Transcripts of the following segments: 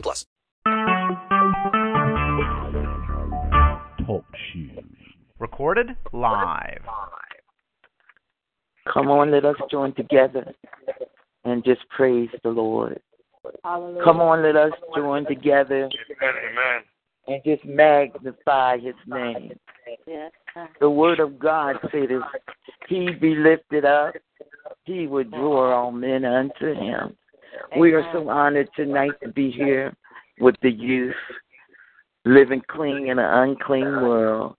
plus. Talk shoes. Recorded live. Come on, let us join together and just praise the Lord. Come on, let us join together Amen. and just magnify his name. The word of God said if he be lifted up, he would draw all men unto him. We are so honored tonight to be here with the youth, living clean in an unclean world.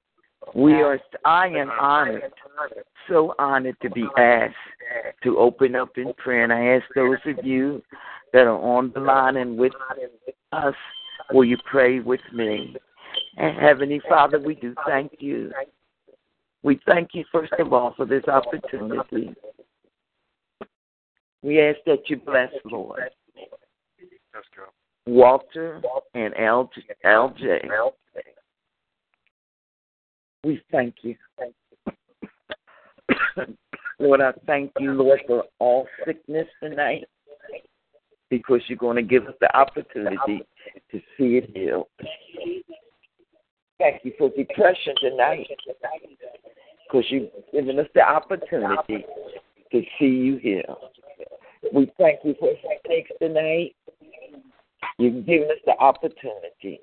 We are I am honored, so honored to be asked to open up in prayer. And I ask those of you that are on the line and with us, will you pray with me? And Heavenly Father, we do thank you. We thank you, first of all, for this opportunity. We ask that you bless, Lord, Walter and LJ. LJ. We thank you. Lord, I thank you, Lord, for all sickness tonight because you're going to give us the opportunity to see it healed. Thank you for depression tonight because you've given us the opportunity to see you heal. We thank you for headaches tonight. You've given us the opportunity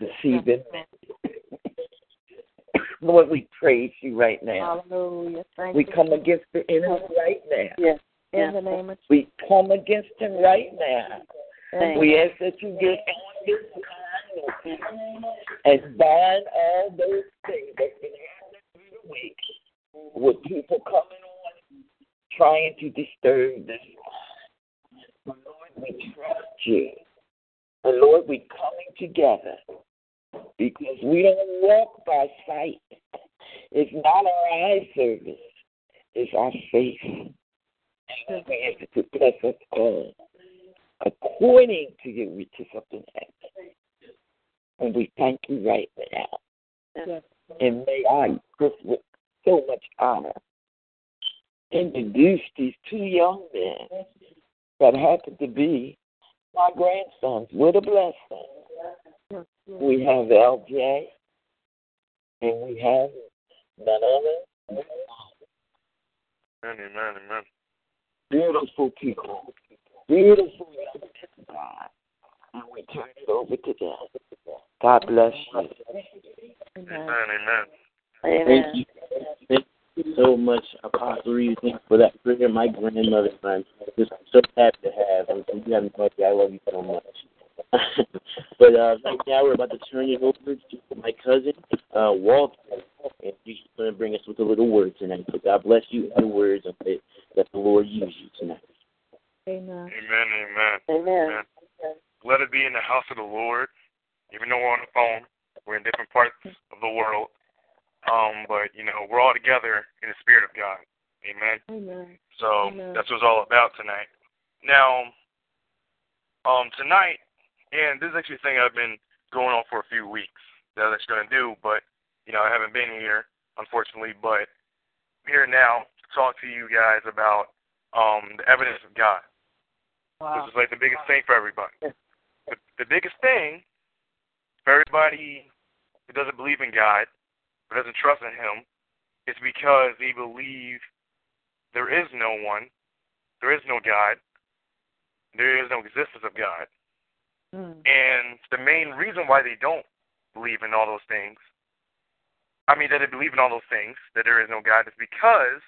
to see them. Lord, we praise you right now. Hallelujah. Thank We you. come against the enemy right now. Yes. In the name of Jesus. We come against him right now. Thank We ask that you get on this line and bind all those things that's been happening through the week with people coming on trying to disturb this. Lord, we trust you. And Lord, we're coming together because we don't walk by sight. It's not our eye service. It's our faith. And we ask you to bless us all according to your riches of the heaven. And we thank you right now. And may I, Chris, with so much honor, introduce these two young men that happen to be my grandsons. What a blessing. We have LJ, and we have none other Amen. Amen. Amen. beautiful people, beautiful young men God. And we turn it over to them. God bless you. Amen. Amen. Amen. You so much, Apostle Reed. Thank you for that prayer. My grandmother, I'm just so happy to have. I'm so you have no idea. I love you so much. but uh, right now we're about to turn it over to my cousin, uh, Walter, and he's going to bring us with a little word tonight. So God bless you in the words and let, let the Lord use you tonight. Amen. Amen. Amen. Amen. Let it be in the house of the Lord. Even though we're on the phone, we're in different parts of the world. Um, but you know, we're all together in the spirit of God. Amen. Amen. So Amen. that's what it's all about tonight. Now, um, tonight, and this is actually a thing I've been going on for a few weeks that I was going to do, but you know, I haven't been here, unfortunately. But I'm here now to talk to you guys about um, the evidence of God. Wow. This is like the biggest thing for everybody. The, the biggest thing for everybody who doesn't believe in God, doesn't trust in Him, is because they believe there is no one, there is no God, there is no existence of God. Mm. And the main reason why they don't believe in all those things, I mean, that they believe in all those things, that there is no God, is because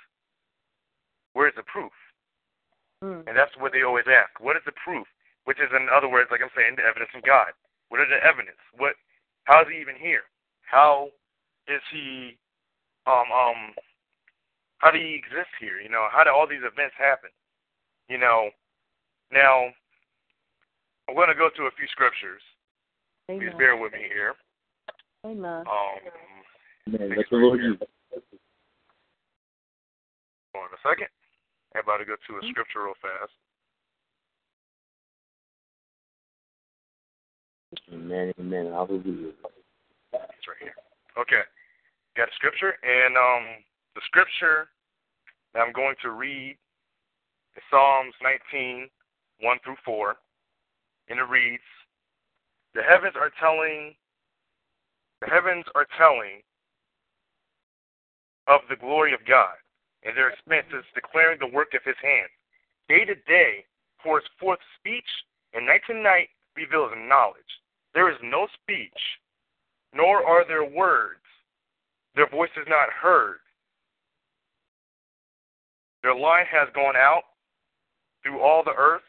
where's the proof? Mm. And that's what they always ask. What is the proof? Which is, in other words, like I'm saying, the evidence of God. What are the evidence? What? How is he even here? How is he? Um, um, how do he exist here? You know, how do all these events happen? You know, now I I'm going to go to a few scriptures. Please bear with me here. Amen. Um, Man, let the Lord use. hold on a second. I'm about to go to a scripture real fast. Amen, amen. Hallelujah. It's right here. Okay. Got a scripture, and um, the scripture that I'm going to read is Psalms 19, 1 through 4, and it reads, "The heavens are telling, the heavens are telling of the glory of God, and their expanses declaring the work of His hands. Day to day pours forth speech, and night to night reveals knowledge. There is no speech, nor are there words. Their voice is not heard. Their line has gone out through all the earth.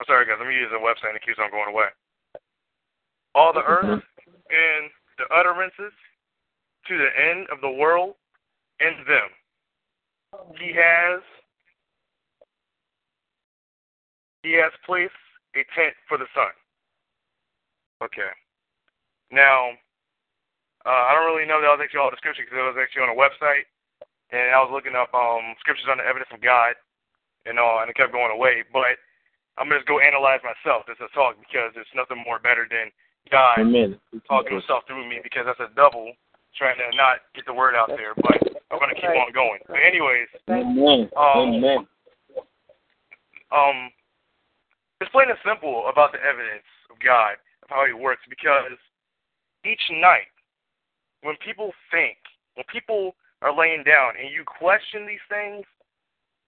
I'm sorry, guys. Let me use the website and keeps on going away. All the earth and the utterances to the end of the world and them. He has he has placed a tent for the sun. Okay. Now, uh, I don't really know that was actually all the scripture because it was actually on a website, and I was looking up um, scriptures on the evidence of God, and all, and it kept going away. But I'm gonna just go analyze myself this is talk because there's nothing more better than God Amen. talking himself through me because that's a double trying to not get the word out there. But I'm gonna keep on going. But anyways, Amen. Um, Amen. um, it's plain and simple about the evidence of God, of how He works, because each night, when people think, when people are laying down and you question these things,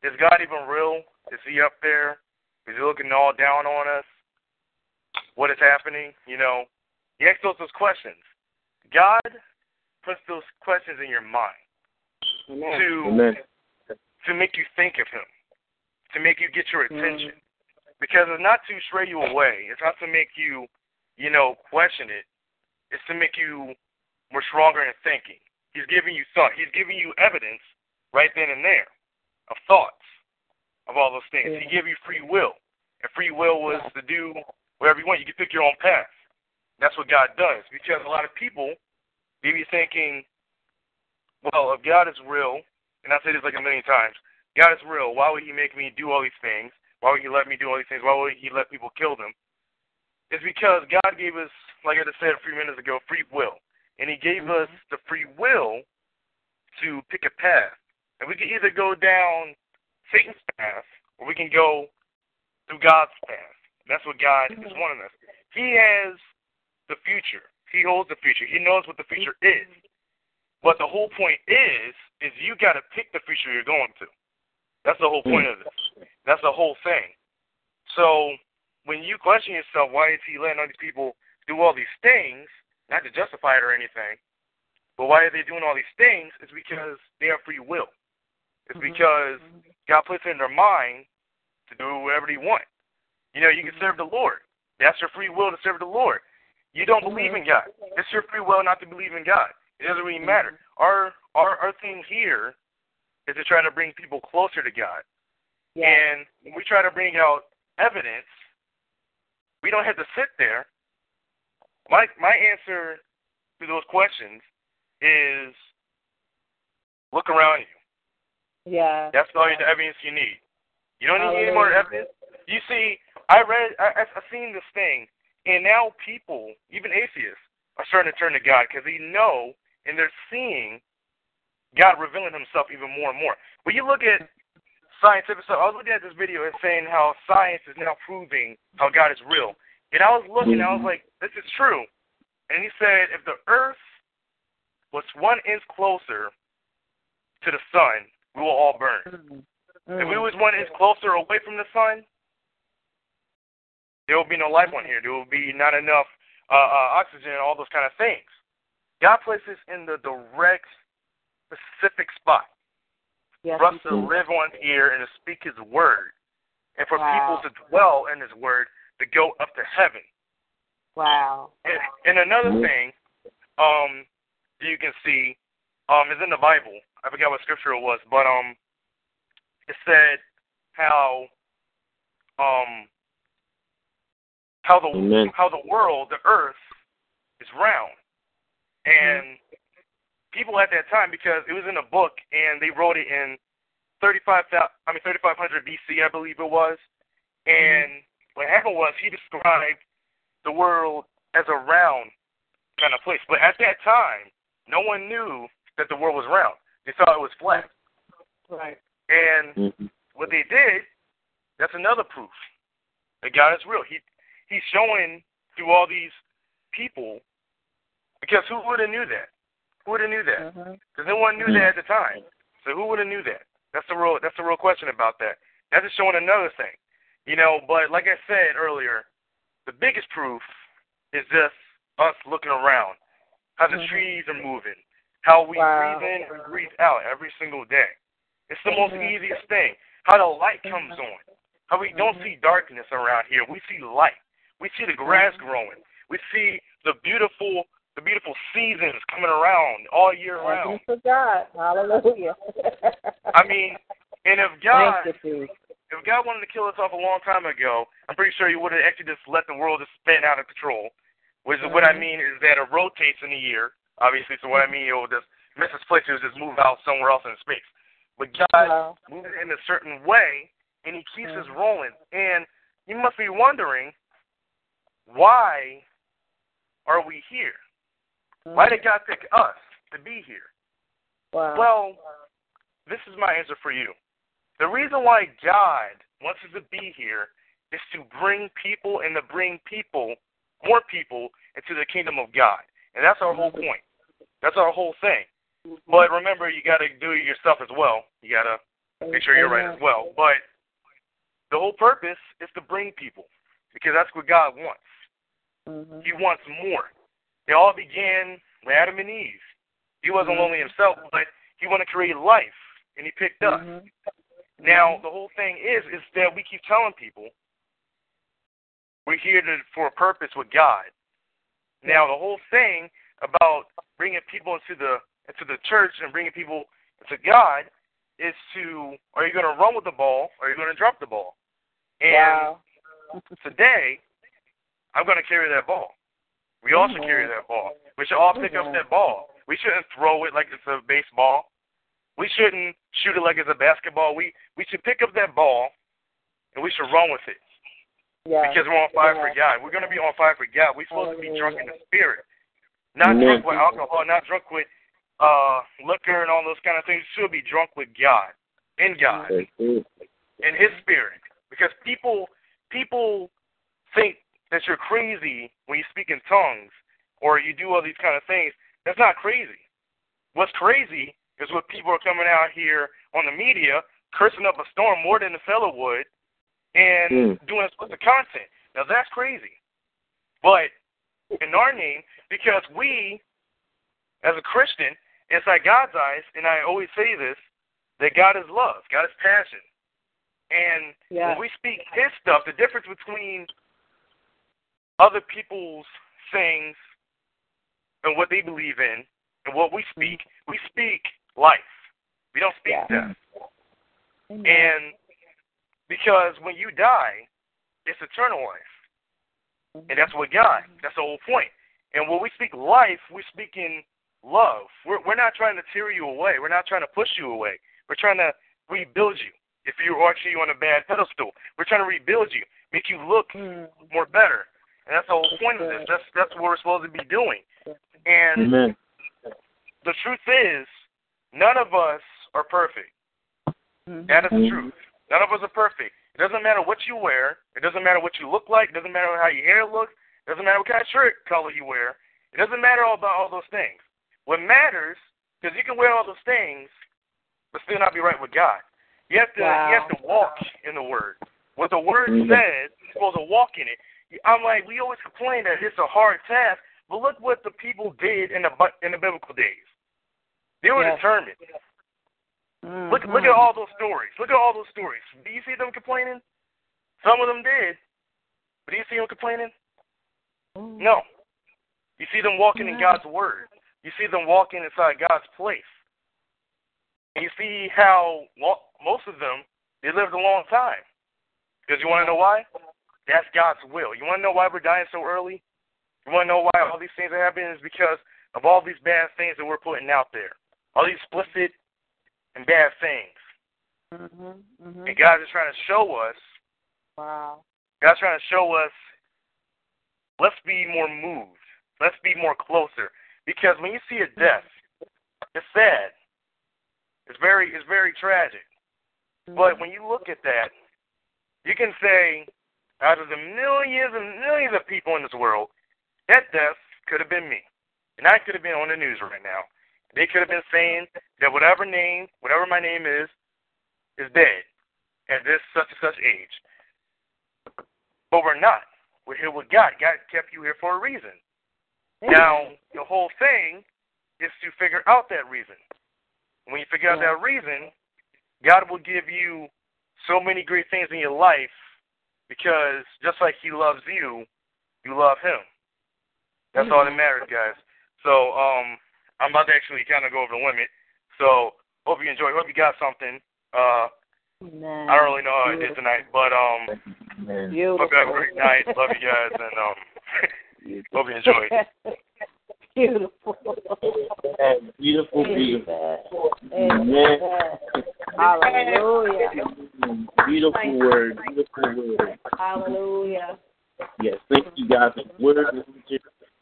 is God even real? Is He up there? Is He looking all down on us? What is happening? You know, you ask those, those questions. God puts those questions in your mind to Amen. to make you think of Him, to make you get your mm-hmm. attention because it's not to stray you away. It's not to make you, you know, question it. It's to make you more stronger in thinking. He's giving you thought. He's giving you evidence right then and there of thoughts of all those things. He gave you free will, and free will was to do whatever you want. You can pick your own path. That's what God does. Because a lot of people may be thinking, well, if God is real, and I say this like a million times, God is real. Why would He make me do all these things? Why would He let me do all these things? Why would He let people kill them? It's because God gave us, like I just said a few minutes ago, free will. And He gave mm-hmm. us the free will to pick a path. And we can either go down Satan's path or we can go through God's path. That's what God is mm-hmm. wanting us. He has the future. He holds the future. He knows what the future is. But the whole point is, is you got to pick the future you're going to. That's the whole point mm. of this. That's the whole thing. So when you question yourself, why is he letting all these people do all these things? Not to justify it or anything, but why are they doing all these things? It's because they have free will. It's mm-hmm. because mm-hmm. God puts it in their mind to do whatever they want. You know, you can mm-hmm. serve the Lord. That's your free will to serve the Lord. You don't believe in God. It's your free will not to believe in God. It doesn't really matter. Our our our thing here is to try to bring people closer to God. And when we try to bring out evidence, we don't have to sit there. My my answer to those questions is look around you. Yeah. That's all the evidence you need. You don't need any more evidence. You see, I read, I, I- I've seen this thing, and now people, even atheists, are starting to turn to God because they know and they're seeing God revealing Himself even more and more. When you look at scientific stuff, I was looking at this video and saying how science is now proving how God is real, and I was looking, I was like, this is true. And he said, if the Earth was one inch closer to the sun, we will all burn. If we was one inch closer away from the sun, there will be no life on here. There will be not enough uh, uh, oxygen and all those kind of things. God places in the direct, specific spot Yes, for us to live on here and to speak His word, and for Wow. people to dwell in His word to go up to heaven. Wow. And, and another thing, um, that you can see, um, is in the Bible. I forgot what scripture it was, but um, it said how, um, how the Amen. how the world, the earth, is round. And people at that time, because it was in a book and they wrote it in 35, I mean 3500 BC, I believe it was. And what happened was he described the world as a round kind of place. But at that time, no one knew that the world was round. They thought it was flat. Right. And Mhm. what they did, that's another proof that God is real. He he's showing through all these people because who would have knew that? Who would have knew that? Because no one knew that at the time. So who would have knew that? That's the real that's the real question about that. That's just showing another thing. You know, but like I said earlier, the biggest proof is just us looking around. How the Mhm. trees are moving. How we Wow. breathe in and breathe out every single day. It's the most Mhm. easiest thing. How the light comes on. How we don't Mhm. see darkness around here. We see light. We see the grass Mhm. growing. We see the beautiful the beautiful seasons coming around all year round. Thank you for God. Hallelujah. I mean, and if God you, if God wanted to kill us off a long time ago, I'm pretty sure He would have actually just let the world just spin out of control. Which is what I Mhm. mean is that it rotates in a year, obviously. So what I mean, it will just miss its place. It will just move out somewhere else in space. But God Wow. moves it in a certain way, and He keeps us Mhm. rolling. And you must be wondering, why are we here? Why did mm-hmm. God pick us to be here? Wow. Well, this is my answer for you. The reason why God wants us to be here is to bring people and to bring people, more people, into the kingdom of God. And that's our whole mm-hmm. point. That's our whole thing. Mm-hmm. But remember, you got to do it yourself as well. You got to make sure you're right as well. But the whole purpose is to bring people because that's what God wants. Mhm. He wants more. It all began with Adam and Eve. He wasn't Mhm. lonely himself, but he wanted to create life, and he picked us. Mhm. Now, the whole thing is, is that we keep telling people we're here to, for a purpose with God. Now, the whole thing about bringing people into the into the church and bringing people into God is to, are you going to run with the ball or are you going to drop the ball? And Wow. today, I'm going to carry that ball. We all should carry that ball. We should all pick up that ball. We shouldn't throw it like it's a baseball. We shouldn't shoot it like it's a basketball. We we should pick up that ball and we should run with it Yeah. because we're on fire for God. We're going to be on fire for God. We're supposed to be drunk in the spirit, not Amen. drunk with alcohol, not drunk with uh liquor and all those kind of things. We should be drunk with God, in God in his spirit because people people think that you're crazy when you speak in tongues or you do all these kind of things that's not crazy what's crazy is when people are coming out here on the media cursing up a storm more than the fellow would and Mm. doing explicit content now that's crazy but in our name because we as a christian inside god's eyes and i always say this that god is love god is passion and Yeah. when we speak his stuff, the difference between other people's things and what they believe in and what we speak, we speak life. We don't speak Yeah. death. Amen. And because when you die, it's eternal life. And that's what God, that's the whole point. And when we speak life, we're speaking love. We're, we're not trying to tear you away. We're not trying to push you away. We're trying to rebuild you. If you're actually on a bad pedestal, we're trying to rebuild you, make you look Mm. more better. And that's the whole point of this. That's that's what we're supposed to be doing. And Amen. the truth is, none of us are perfect. Mhm. That is the truth. None of us are perfect. It doesn't matter what you wear. It doesn't matter what you look like. It doesn't matter how your hair looks. It doesn't matter what kind of shirt color you wear. It doesn't matter all about all those things. What matters, because you can wear all those things, but still not be right with God. You have to Wow. you have to walk in the Word. What the Word Mhm. says, you're supposed to walk in it. I'm like, we always complain that it's a hard task, but look what the people did in the in the biblical days. They were Yes. determined. Mhm. Look look at all those stories. Look at all those stories. Do you see them complaining? Some of them did. But do you see them complaining? Mhm. No. You see them walking in God's word. You see them walking inside God's place. And you see how most of them they lived a long time. Because you want to know why? That's God's will. You want to know why we're dying so early? You want to know why all these things are happening? Is because of all these bad things that we're putting out there. All these explicit and bad things. Mhm. Mhm. And God is trying to show us, Wow. God's trying to show us, let's be more moved. Let's be more closer. Because when you see a death, it's sad. It's very, it's very tragic. But when you look at that, you can say, out of the millions and millions of people in this world, that death could have been me. And I could have been on the news right now. They could have been saying that whatever name, whatever my name is, is dead at this such and such age. But we're not. We're here with God. God kept you here for a reason. Now, the whole thing is to figure out that reason. When you figure out that reason, God will give you so many great things in your life because just like He loves you, you love Him. That's all that matters, guys. So, um, I'm about to actually kind of go over the limit. So, hope you enjoy. Hope you got something. Uh, Amen. I don't really know how I did tonight, but um, Beautiful. hope you have a great night. Love you guys, and um, hope you enjoy. Beautiful. Man, Beautiful, beautiful. Amen. Hallelujah. Beautiful word. Beautiful word. Hallelujah. Yes, thank you, God, for the word.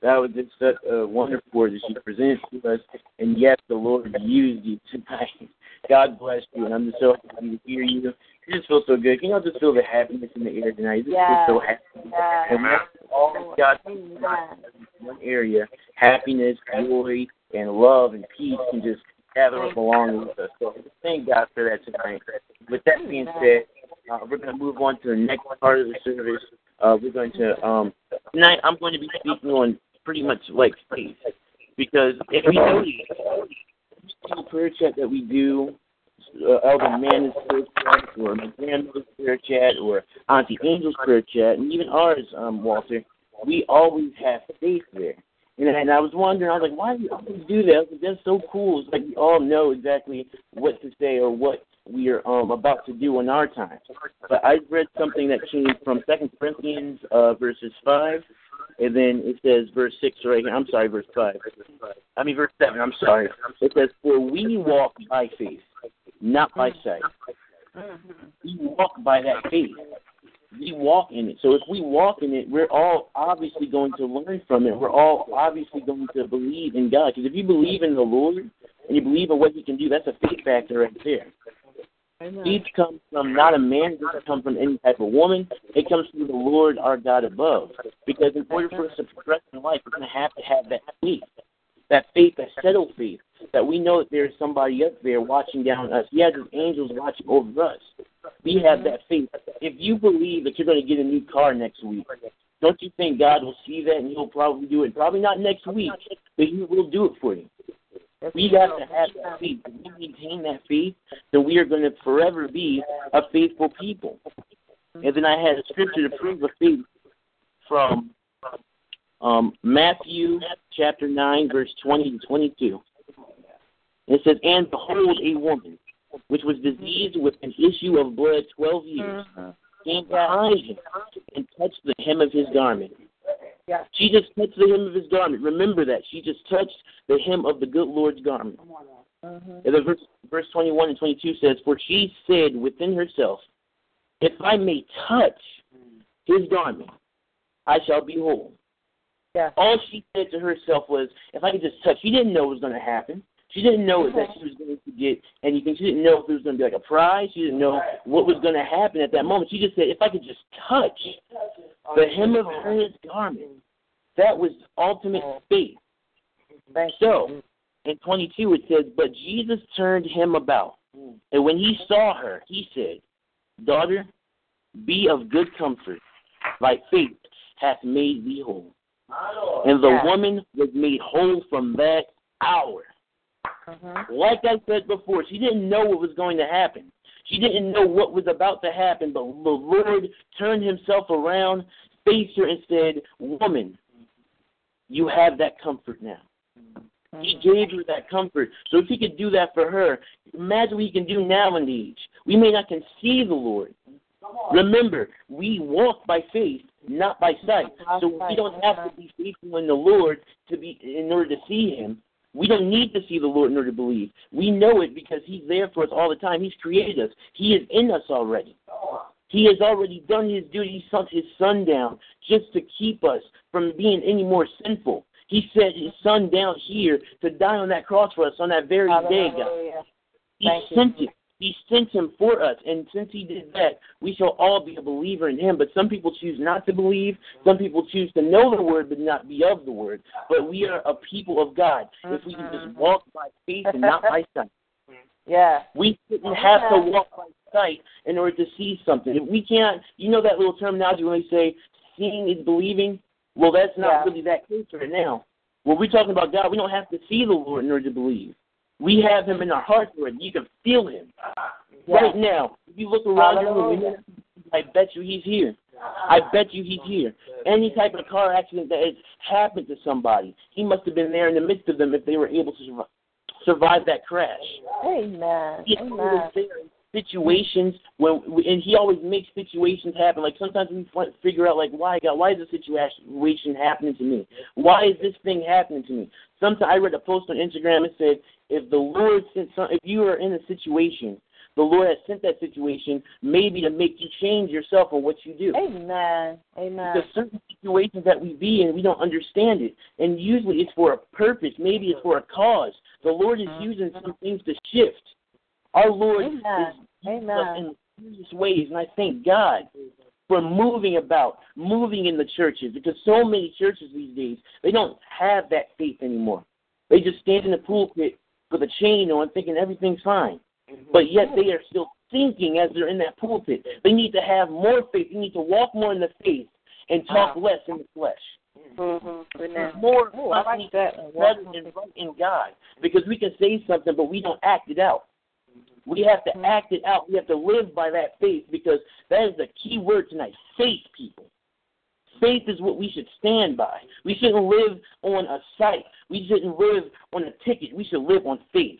That was just such a wonderful word that you presented to us. And yes, the Lord used you tonight. God bless you, and I'm just so happy to hear you. It just feels so good. Can you all just feel the happiness in the air tonight? You just Yes. feel so happy. Yes. And that's all God in one area. Happiness, joy, and love and peace can just gather up along with us. So thank God for that tonight. With that being said, uh, we're going to move on to the next part of the service. Uh, we're going to um, tonight. I'm going to be speaking on pretty much like faith because if we notice prayer chat that we do, uh, Elder Amanda's prayer chat, or my grandmother's prayer chat, or Auntie Angel's prayer chat, and even ours, um, Walter, we always have faith there. And, and I was wondering, I was like, why do you always do that? Like, That's so cool. It's like we all know exactly what to say or what we are um, about to do in our time. But I read something that came from Second Corinthians uh, verses five, and then it says verse six right here. I'm sorry, verse five. I mean verse seven. I'm sorry. It says, "For we walk by faith, not by sight. We walk by that faith. We walk in it. So if we walk in it, we're all obviously going to learn from it. We're all obviously going to believe in God. Because if you believe in the Lord and you believe in what He can do, that's a faith factor right there. Faith comes from not a man, it doesn't come from any type of woman. It comes from the Lord our God above. Because in order for us to progress in life, we're going to have to have that faith. That faith, that settled faith, that we know that there is somebody up there watching down on us. He has his angels watching over us. We have that faith. If you believe that you're going to get a new car next week, don't you think God will see that and He'll probably do it? Probably not next week, but He will do it for you. We have to have that faith. If we maintain that faith, then we are going to forever be a faithful people. And then I had a scripture to prove the faith from um, Matthew chapter 9, verse 20 to 22. It says, And behold, a woman which was diseased with an issue of blood 12 years came behind him and touched the hem of his garment. She just touched the hem of his garment. Remember that. She just touched the hem of the good Lord's garment. Mhm. And then verse, verse 21 and 22 says, For she said within herself, If I may touch his garment, I shall be whole. Yes. All she said to herself was, If I could just touch, she didn't know what was going to happen. She didn't know that she was going to get anything. She didn't know if it was going to be like a prize. She didn't know what was going to happen at that moment. She just said, If I could just touch the hem of his garment, that was ultimate faith. So, in 22 it says, But Jesus turned him about, and when he saw her, he said, Daughter, be of good comfort. Thy faith hath made thee whole. And the woman was made whole from that hour. Mhm. Like I said before, she didn't know what was going to happen. She didn't know what was about to happen, but the Lord turned himself around, faced her, and said, Woman, you have that comfort now. He gave her that comfort. So if he could do that for her, imagine what he can do now in the age. We may not can see the Lord, Remember, we walk by faith, not by sight. So we don't have to be faithful in the Lord to be in order to see Him. We don't need to see the Lord in order to believe. We know it because He's there for us all the time. He's created us. He is in us already. He has already done His duty. He sent His Son down just to keep us from being any more sinful. He sent His Son down here to die on that cross for us on that very day, God. He Thank you. sent it. He sent him for us, and since he did that, we shall all be a believer in him. But some people choose not to believe. Some people choose to know the word but not be of the word. But we are a people of God. If we can Mm-hmm. just walk by faith and not by sight, Yeah. we shouldn't have to walk by sight in order to see something. If we can't, you know that little terminology when they say seeing is believing. Well, that's not Yeah. really that case right now. When we're talking about God, we don't have to see the Lord in order to believe. We have Him in our hearts, Lord. You can feel Him Yeah. right now. If you look around the room, I bet you He's here. I bet you He's here. Any type of car accident that has happened to somebody, He must have been there in the midst of them if they were able to survive, that crash. Amen. He Amen. always there in situations when, and He always makes situations happen. Like sometimes we fi- figure out, like, why God, why is this situation happening to me? Why is this thing happening to me? Sometimes I read a post on Instagram and said, if the Lord sent some, if you are in a situation, the Lord has sent that situation maybe to make you change yourself or what you do. Amen. Amen. Because certain situations that we be in, we don't understand it. And usually it's for a purpose. Maybe it's for a cause. The Lord is mm-hmm. using some things to shift. Our Lord Amen. is using us Amen. in various ways. And I thank God for moving about, moving in the churches. Because so many churches these days, they don't have that faith anymore. They just stand in the pulpit with a chain on thinking everything's fine. Mm-hmm. But yet they are still thinking as they're in that pulpit. They need to have more faith. They need to walk more in the faith and talk less in the flesh. Mm-hmm. More Oh, I like that. better and right in God. Because we can say something, but we don't act it out. Mm-hmm. We have to mm-hmm. act it out. We have to live by that faith because that is the key word tonight. Faith, people. Faith is what we should stand by. We shouldn't live on a sight. We shouldn't live on a ticket. We should live on faith.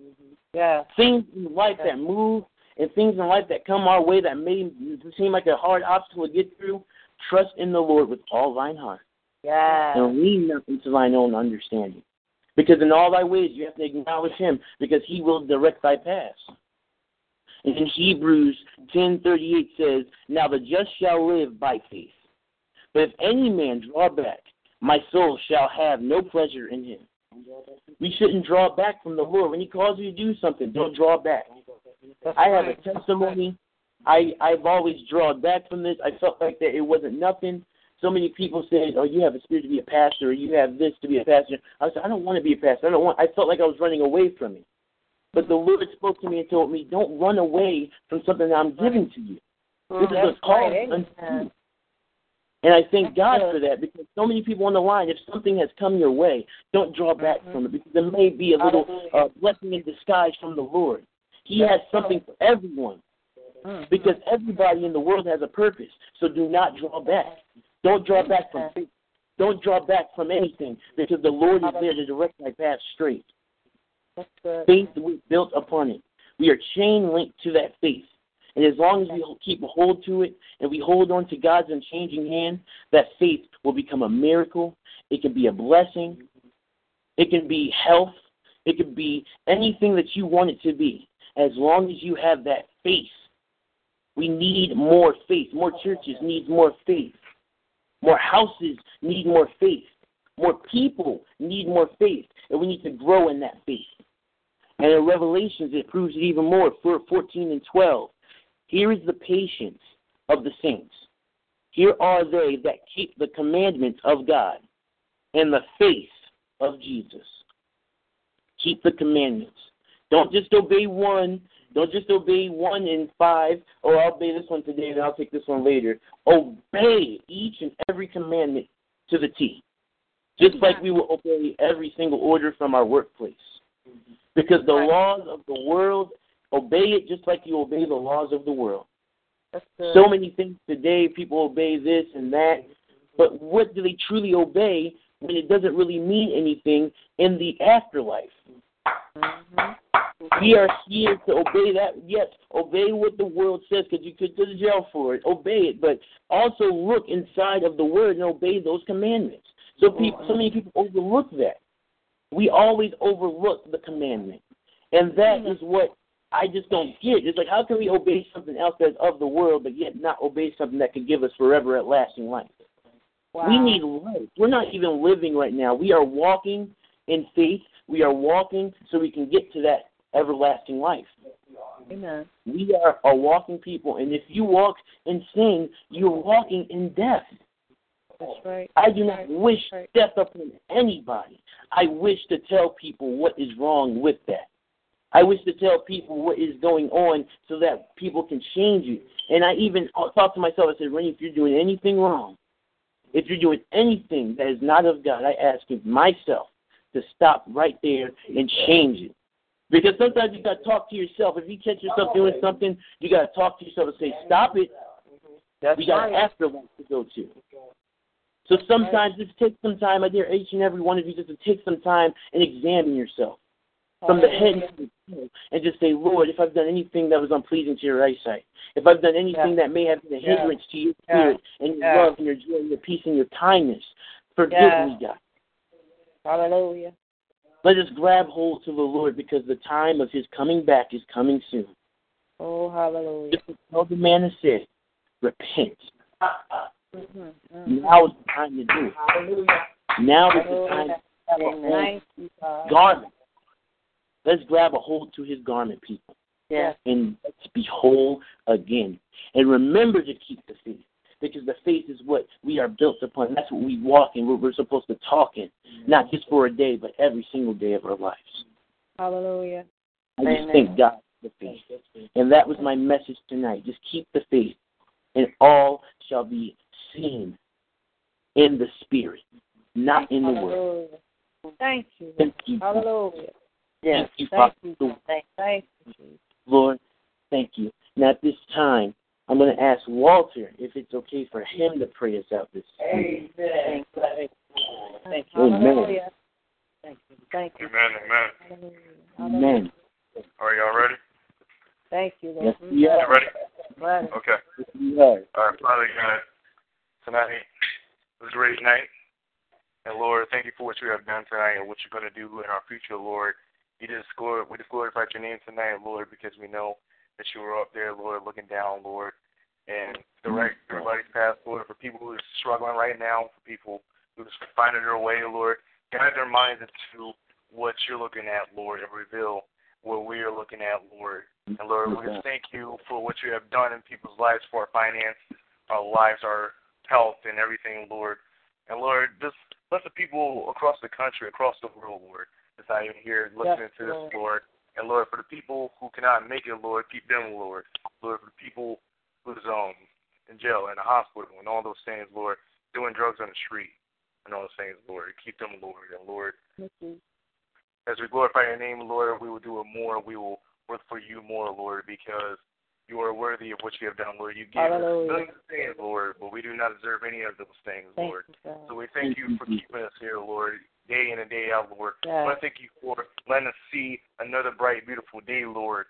Mm-hmm. Yeah. Things in life that move and things in life that come our way that may seem like a hard obstacle to get through, trust in the Lord with all thine heart Yeah. and lean not into thine own understanding. Because in all thy ways you have to acknowledge him, because he will direct thy paths. And in Hebrews ten thirty eight says, Now the just shall live by faith. But if any man draw back, my soul shall have no pleasure in him. We shouldn't draw back from the Lord. When he calls you to do something, don't draw back. I have a testimony. I I've always drawn back from this. I felt like that it wasn't nothing. So many people said, "Oh, you have a spirit to be a pastor, or you have this to be a pastor." I said, "I don't want to be a pastor. I don't want." I felt like I was running away from it. But the Lord spoke to me and told me, "Don't run away from something that I'm giving to you. This is a call unto you." And I thank God for that because so many people on the line, if something has come your way, don't draw back Mm-hmm. from it because there may be a little uh, blessing in disguise from the Lord. He has something for everyone Mm. because everybody in the world has a purpose. So do not draw back. Don't draw back from faith. Don't draw back from anything because the Lord is there to direct my path straight. Faith was built upon it. We are chain linked to that faith. And as long as we keep a hold to it and we hold on to God's unchanging hand, that faith will become a miracle. It can be a blessing. It can be health. It can be anything that you want it to be. As long as you have that faith. We need more faith. More churches need more faith. More houses need more faith. More people need more faith. And we need to grow in that faith. And in Revelations, it proves it even more. For 14 and 12. Here is the patience of the saints. Here are they that keep the commandments of God and the faith of Jesus. Keep the commandments. Don't just obey one. Don't just obey one in five, or I'll obey this one today and I'll take this one later. Obey each and every commandment to the T. Just like we will obey every single order from our workplace. Because the laws of the world, obey it just like you obey the laws of the world. So many things today, people obey this and that, but what do they truly obey when it doesn't really mean anything in the afterlife? Mhm. We are here to obey that. Yes, obey what the world says because you could go to jail for it. Obey it, but also look inside of the word and obey those commandments. So people, so many people overlook that. We always overlook the commandment, and that is what I just don't get. It's like how can we obey something else that's of the world, but yet not obey something that could give us forever at lasting life? Wow. We need life. We're not even living right now. We are walking in faith. We are walking so we can get to that everlasting life. Amen. We are a walking people, and if you walk in sin, you're walking in death. That's right. I do not wish Right. death upon anybody. I wish to tell people what is wrong with that. I wish to tell people what is going on so that people can change it. And I even thought to myself, I said, Rennie, if you're doing anything wrong, if you're doing anything that is not of God, I ask you myself to stop right there and change it. Because sometimes you got to talk to yourself. If you catch yourself doing something, you got to talk to yourself and say, stop it. That's we got right. an afterlife to go to. So sometimes just take some time, I dare each and every one of you just to take some time and examine yourself from the head to the toe and just say, Lord, if I've done anything that was unpleasing to your eyesight, if I've done anything that may have been a Yeah. hindrance to your Yeah. spirit and your Yeah. love and your joy and your peace and your kindness, forgive Yeah. me, God. Hallelujah. Let us grab hold to the Lord because the time of his coming back is coming soon. Oh, hallelujah. Just as tell the man has said, repent. Mhm, mhm. Now is the time to do it. Hallelujah. Now is the time to have a hold Thank God. garment. Let's grab a hold to his garment, people, Yes. and let's be whole again. And remember to keep the faith, because the faith is what we are built upon. That's what we walk in, what we're supposed to talk in, mm-hmm. not just for a day, but every single day of our lives. Hallelujah. I just thank God for the faith. And that was my message tonight. Just keep the faith, and all shall be seen in the spirit, not in the world. Thank you. Thank you, Hallelujah. Thank you, Thank Father. you. Thank, thank you. Lord, thank you. Now at this time, I'm going to ask Walter if it's okay for him to pray us out this evening. Thank you. Thank you. Amen. Thank you. Thank you. Amen, amen. Hallelujah. Hallelujah. Amen. Are y'all ready? Thank you, Lord. Yes, we mm-hmm. are. You ready? Ready. Okay. Yes. All right, Father God, tonight was a great night. And Lord, thank you for what you have done tonight and what you're going to do in our future, Lord. You just glor- we just glorified your name tonight, Lord, because we know that you were up there, Lord, looking down, Lord, and direct mm-hmm. everybody's path, Lord, for people who are struggling right now, for people who are finding their way, Lord. Guide their minds into what you're looking at, Lord, and reveal what we are looking at, Lord. And Lord, we just mm-hmm. thank you for what you have done in people's lives, for our finances, our lives, our health, and everything, Lord. And Lord, just bless the people across the country, across the world, Lord, that's not even here listening to this, Lord. Lord. And Lord, for the people who cannot make it, Lord, keep them, Lord. Lord, for the people who's um in jail, in the hospital, and all those things, Lord, doing drugs on the street, and all those things, Lord, keep them, Lord. And Lord, as we glorify your name, Lord, we will do it more. We will work for you more, Lord, because you are worthy of what you have done, Lord. You gave us Hallelujah. millions of things, Lord, but we do not deserve any of those things, Thank Lord. you, So we thank you for keeping us here, Lord, day in and day out, Lord. I Yes. want to thank you for letting us see another bright, beautiful day, Lord.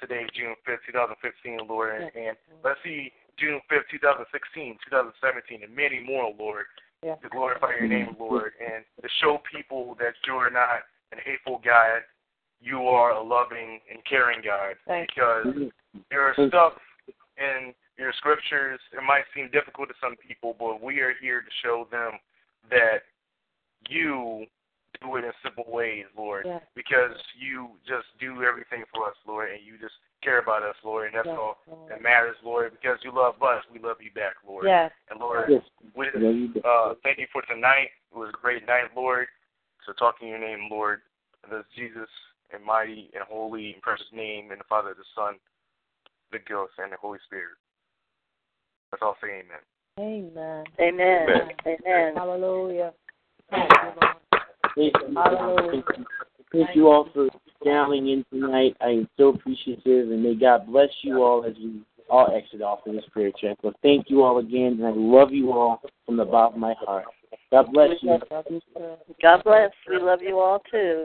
Today, June 5th, 2015, Lord, and, and let's see June 5th, 2016, 2017, and many more, Lord, Yes. to glorify your name, Lord, and to show people that you are not an hateful God. You are a loving and caring God. Thank because there are stuff in your scriptures, it might seem difficult to some people, but we are here to show them that you do it in simple ways, Lord, Yes. because you just do everything for us, Lord, and you just care about us, Lord, and that's Yes, all Lord. that matters, Lord, because you love us, we love you back, Lord. Yes. And Lord, Yes. we Love you back. uh, thank you for tonight. It was a great night, Lord. So talking your name, Lord, and that's Jesus and mighty and holy and precious name, and the Father, the Son, the Ghost, and the Holy Spirit. Let's all say amen. Amen. Amen. Amen. Amen. Hallelujah. Thank you, Lord. Thank you. Hallelujah. Thank you. All for dialing in tonight. I am so appreciative, and may God bless you all as we all exit off in this prayer check. Well, thank you all again, and I love you all from the bottom of my heart. God bless you. Love you, sir. God bless. We love you all too.